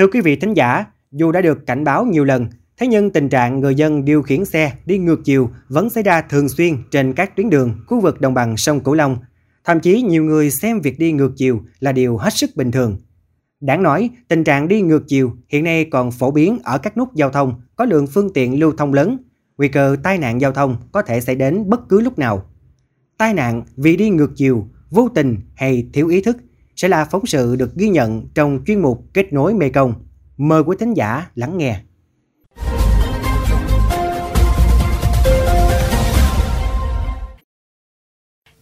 Thưa quý vị thính giả, dù đã được cảnh báo nhiều lần, thế nhưng tình trạng người dân điều khiển xe đi ngược chiều vẫn xảy ra thường xuyên trên các tuyến đường khu vực đồng bằng sông Cửu Long. Thậm chí nhiều người xem việc đi ngược chiều là điều hết sức bình thường. Đáng nói, tình trạng đi ngược chiều hiện nay còn phổ biến ở các nút giao thông có lượng phương tiện lưu thông lớn. Nguy cơ tai nạn giao thông có thể xảy đến bất cứ lúc nào. Tai nạn vì đi ngược chiều, vô tình hay thiếu ý thức sẽ là phóng sự được ghi nhận trong chuyên mục Kết nối Mê Công. Mời quý thính giả lắng nghe.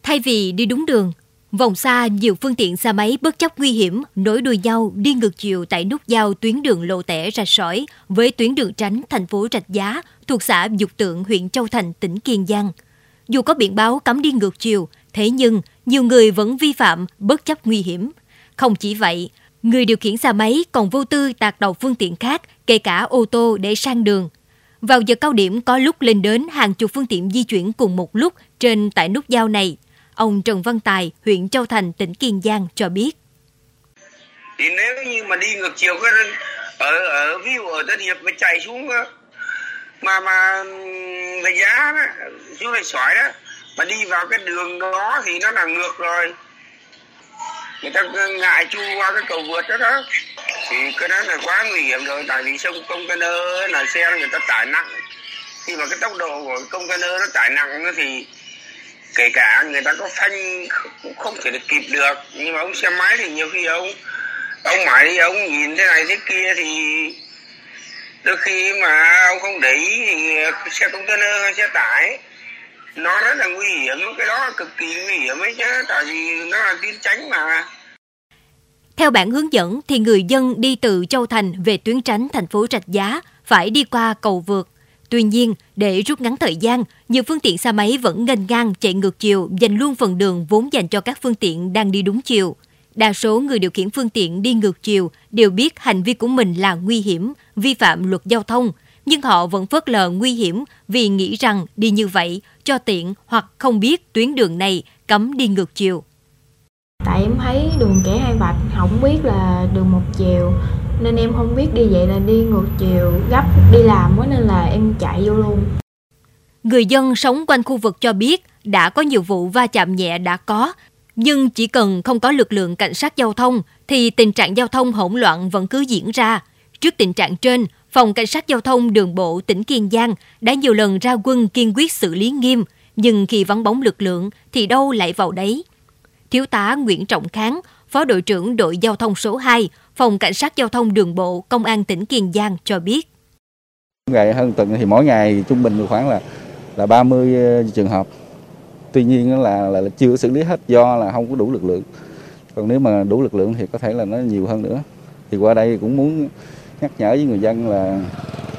Thay vì đi đúng đường, vòng xa nhiều phương tiện xe máy bất chấp nguy hiểm nối đuôi nhau đi ngược chiều tại nút giao tuyến đường lộ tẻ rạch sỏi với tuyến đường tránh thành phố Rạch Giá thuộc xã Dục Tượng huyện Châu Thành tỉnh Kiên Giang. Dù có biển báo cấm đi ngược chiều, thế nhưng nhiều người vẫn vi phạm bất chấp nguy hiểm. Không chỉ vậy, người điều khiển xe máy còn vô tư tạt đầu phương tiện khác, kể cả ô tô để sang đường. Vào giờ cao điểm có lúc lên đến hàng chục phương tiện di chuyển cùng một lúc trên tại nút giao này. Ông Trần Văn Tài, huyện Châu Thành, tỉnh Kiên Giang cho biết. Thì nếu như mà đi ngược chiều cái ở ở ví dụ ở Tân Hiệp mà chạy xuống mà mà về giá đó, xuống này sỏi đó mà đi vào cái đường đó thì nó là ngược rồi. Người ta ngại chu qua cái cầu vượt đó đó. Thì cái đó là quá nguy hiểm rồi, tại vì sông container là xe người ta tải nặng. Khi mà cái tốc độ của container nó tải nặng thì kể cả người ta có phanh cũng không thể được kịp được. Nhưng mà ông xe máy thì nhiều khi ông ông mãi ông nhìn thế này thế kia thì đôi khi mà ông không để ý thì xe container hay xe tải nó rất là nguy hiểm cái đó cực kỳ nguy hiểm ấy chứ tại vì nó là tuyến tránh mà theo bản hướng dẫn thì người dân đi từ Châu Thành về tuyến tránh thành phố Rạch Giá phải đi qua cầu vượt. Tuy nhiên, để rút ngắn thời gian, nhiều phương tiện xe máy vẫn nghênh ngang chạy ngược chiều, dành luôn phần đường vốn dành cho các phương tiện đang đi đúng chiều. Đa số người điều khiển phương tiện đi ngược chiều đều biết hành vi của mình là nguy hiểm, vi phạm luật giao thông, nhưng họ vẫn phớt lờ nguy hiểm vì nghĩ rằng đi như vậy cho tiện hoặc không biết tuyến đường này cấm đi ngược chiều. Tại em thấy đường kẻ hai vạch không biết là đường một chiều nên em không biết đi vậy là đi ngược chiều gấp đi làm quá nên là em chạy vô luôn. Người dân sống quanh khu vực cho biết đã có nhiều vụ va chạm nhẹ đã có, nhưng chỉ cần không có lực lượng cảnh sát giao thông thì tình trạng giao thông hỗn loạn vẫn cứ diễn ra. Trước tình trạng trên, Phòng Cảnh sát Giao thông Đường bộ tỉnh Kiên Giang đã nhiều lần ra quân kiên quyết xử lý nghiêm, nhưng khi vắng bóng lực lượng thì đâu lại vào đấy. Thiếu tá Nguyễn Trọng Kháng, Phó đội trưởng đội giao thông số 2, Phòng Cảnh sát Giao thông Đường bộ, Công an tỉnh Kiên Giang cho biết. Ngày hơn tuần thì mỗi ngày trung bình khoảng là là 30 ờ, trường hợp. Tuy nhiên là, là, là chưa xử lý hết do là không có đủ lực lượng. Còn nếu mà đủ lực lượng thì có thể là nó nhiều hơn nữa. Thì qua đây cũng muốn nhắc nhở với người dân là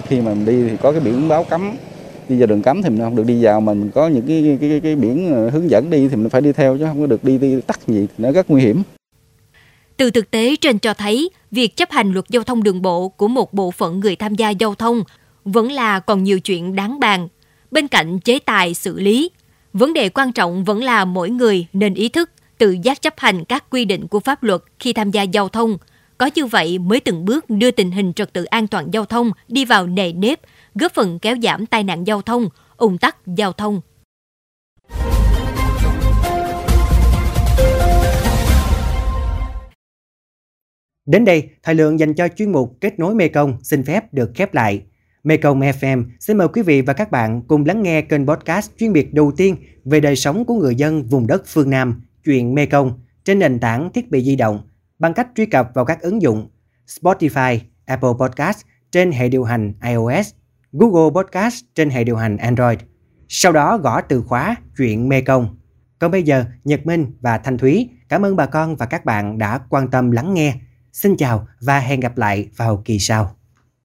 khi mà mình đi thì có cái biển báo cấm đi vào đường cấm thì mình không được đi vào mà mình có những cái cái, cái, cái biển ờ, hướng dẫn đi thì mình phải đi theo chứ không có được đi đi tắt gì thì nó rất nguy hiểm. Từ thực tế trên cho thấy, việc chấp hành luật giao thông đường bộ của một bộ phận người tham gia giao thông vẫn là còn nhiều chuyện đáng bàn. Bên cạnh chế tài xử lý, vấn đề quan trọng vẫn là mỗi người nên ý thức tự giác chấp hành các quy định của pháp luật khi tham gia giao thông. Có như vậy mới từng bước đưa tình hình trật tự an toàn giao thông đi vào nề nếp, góp phần kéo giảm tai nạn giao thông, ủng tắc giao thông. Đến đây, thời lượng dành cho chuyên mục Kết nối Mekong xin phép được khép lại. Mekong FM xin mời quý vị và các bạn cùng lắng nghe kênh podcast chuyên biệt đầu tiên về đời sống của người dân vùng đất phương Nam, chuyện Mekong trên nền tảng thiết bị di động bằng cách truy cập vào các ứng dụng Spotify, Apple Podcast trên hệ điều hành iOS Google Podcast trên hệ điều hành Android. Sau đó gõ từ khóa chuyện Mê Công. Còn bây giờ, Nhật Minh và Thanh Thúy cảm ơn bà con và các bạn đã quan tâm lắng nghe. Xin chào và hẹn gặp lại vào kỳ sau.